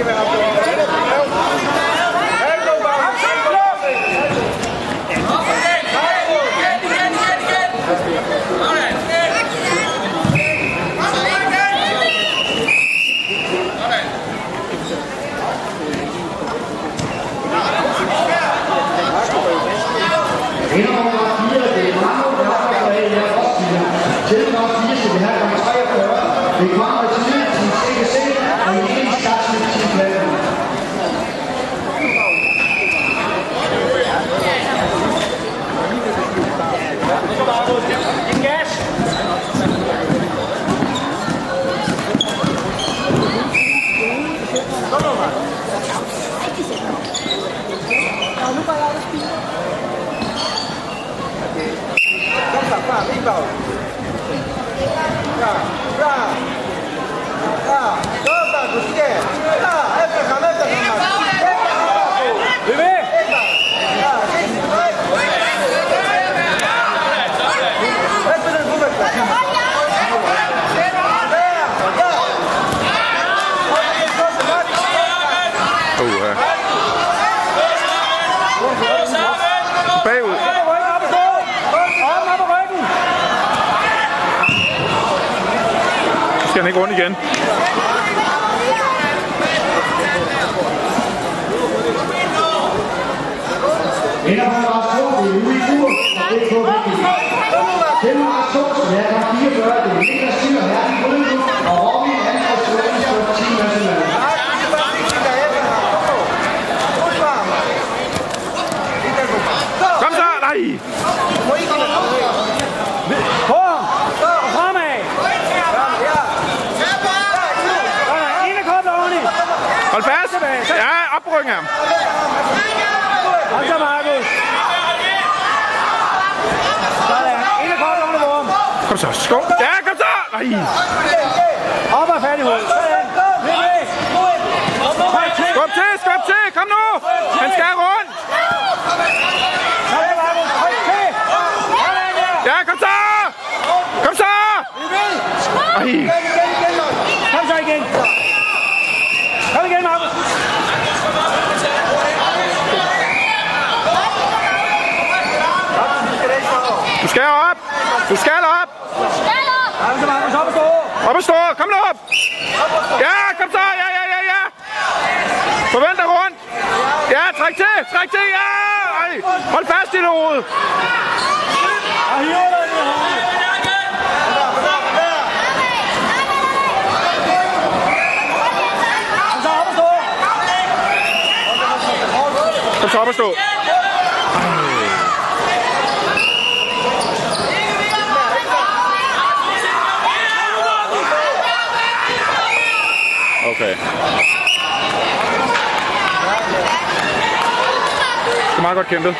give it up. Savaşıncı şubeden Kamış'a yapılan reklam Oh, uh... Skal han ikke rundt igen? Hold fast! Ja, op på ryggen af ham. Kom så, Markus. Sådan, vorm. Kom så, skål. Ja, kom så! Nej! Op og fat i hovedet. Skub til, skub til! Kom nu! Han skal rundt! Ja, kom så! Kom så! Nej! Kom så igen. Kom igen, Markus. Du skal op! Du skal op! Kom så, Markus. Op og stå. Op og stå! Kom nu op! Ja, kom så! Ja, ja, ja, ja! Forvent dig rundt! Ja, træk til! Træk til! Ja! Ej. Hold fast i det hoved! I så, op og stå. Kom så op og stå! Okay. Det er meget godt kæmpet.